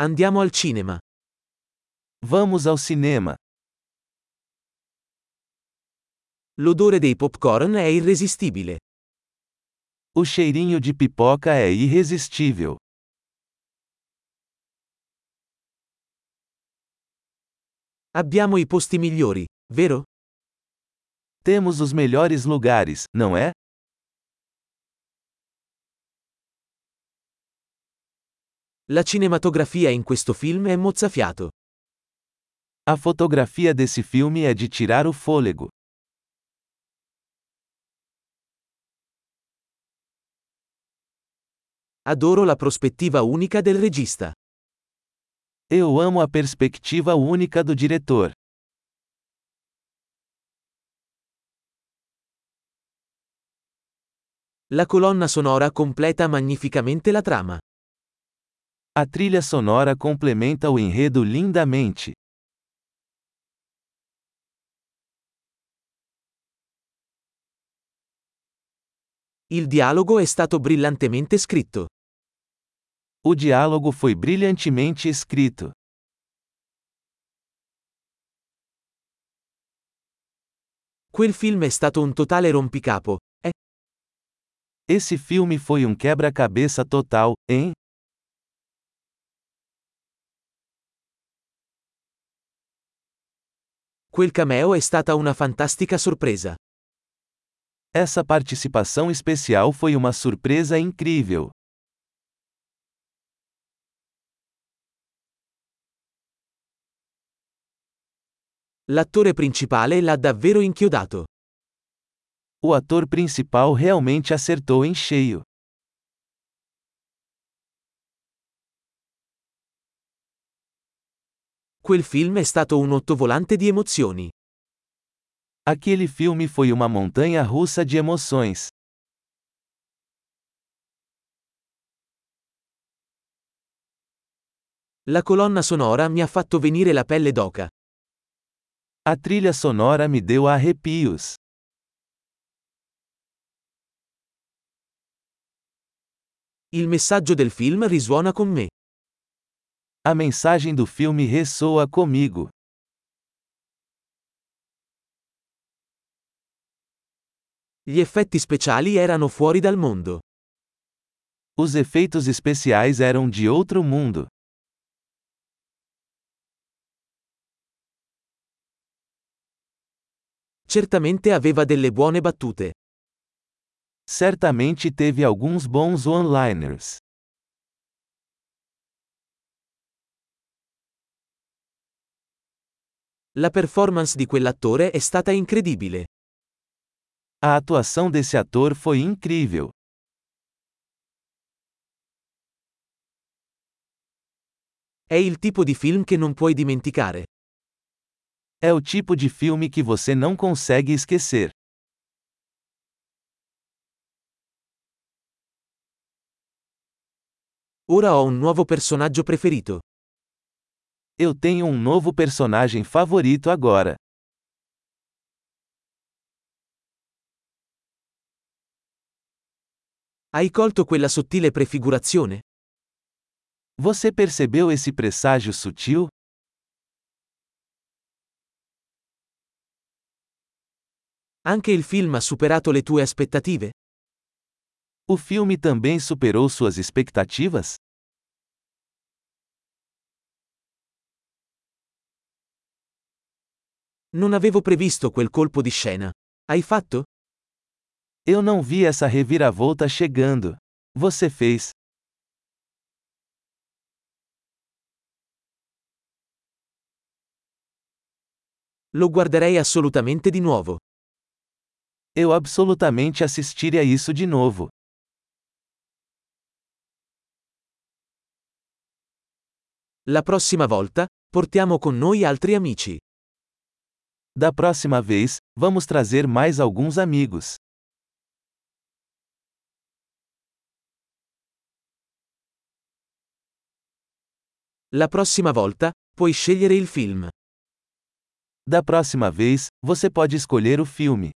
Andiamo al cinema. Vamos ao cinema. L'odore dei popcorn è irresistibile. O cheirinho de pipoca é irresistível. Abbiamo i posti migliori, vero? Temos os melhores lugares, não é? La cinematografia in questo film è mozzafiato. A fotografia desse filme é de tirar o fôlego. Adoro la prospettiva unica del regista. Eu amo a perspectiva única do diretor. La colonna sonora completa magnificamente la trama. A trilha sonora complementa o enredo lindamente. Il dialogo è stato brillantemente scritto. O diálogo foi brilhantemente escrito. Quel film è stato un totale rompicapo. Eh? Esse filme foi um quebra-cabeça total, hein? Quel cameo è stata una fantastica sorpresa. Essa participação especial foi uma surpresa incrível. L'attore principale l'ha davvero inchiodato. O ator principal realmente acertou em cheio. Quel film è stato un ottovolante di emozioni. Aquele filme foi uma montanha russa de emoções. La colonna sonora mi ha fatto venire la pelle d'oca. A trilha sonora me deu arrepios. Il messaggio del film risuona con me. A mensagem do filme ressoa comigo. Gli effetti speciali erano fuori dal mondo. Os efeitos especiais eram de outro mundo. Certamente aveva delle buone battute. Certamente teve alguns bons one-liners. La performance di quell'attore è stata incredibile. A atuação desse ator foi incrível. È il tipo di film che non puoi dimenticare. É o tipo de filme que você não consegue esquecer. Ora ho un nuovo personaggio preferito. Eu tenho um novo personagem favorito agora. Hai colto quella sottile prefigurazione? Você percebeu esse presságio sutil? Anche il film ha superato le tue aspettative? O filme também superou suas expectativas? Non avevo previsto quel colpo di scena. Hai fatto? Eu não vi essa reviravolta chegando. Você fez. Lo guarderei assolutamente di nuovo. Eu absolutamente assistiria isso de novo. La prossima volta, portiamo con noi altri amici. Da próxima vez, vamos trazer mais alguns amigos. La prossima volta, puoi scegliere il film. Da próxima vez, você pode escolher o filme.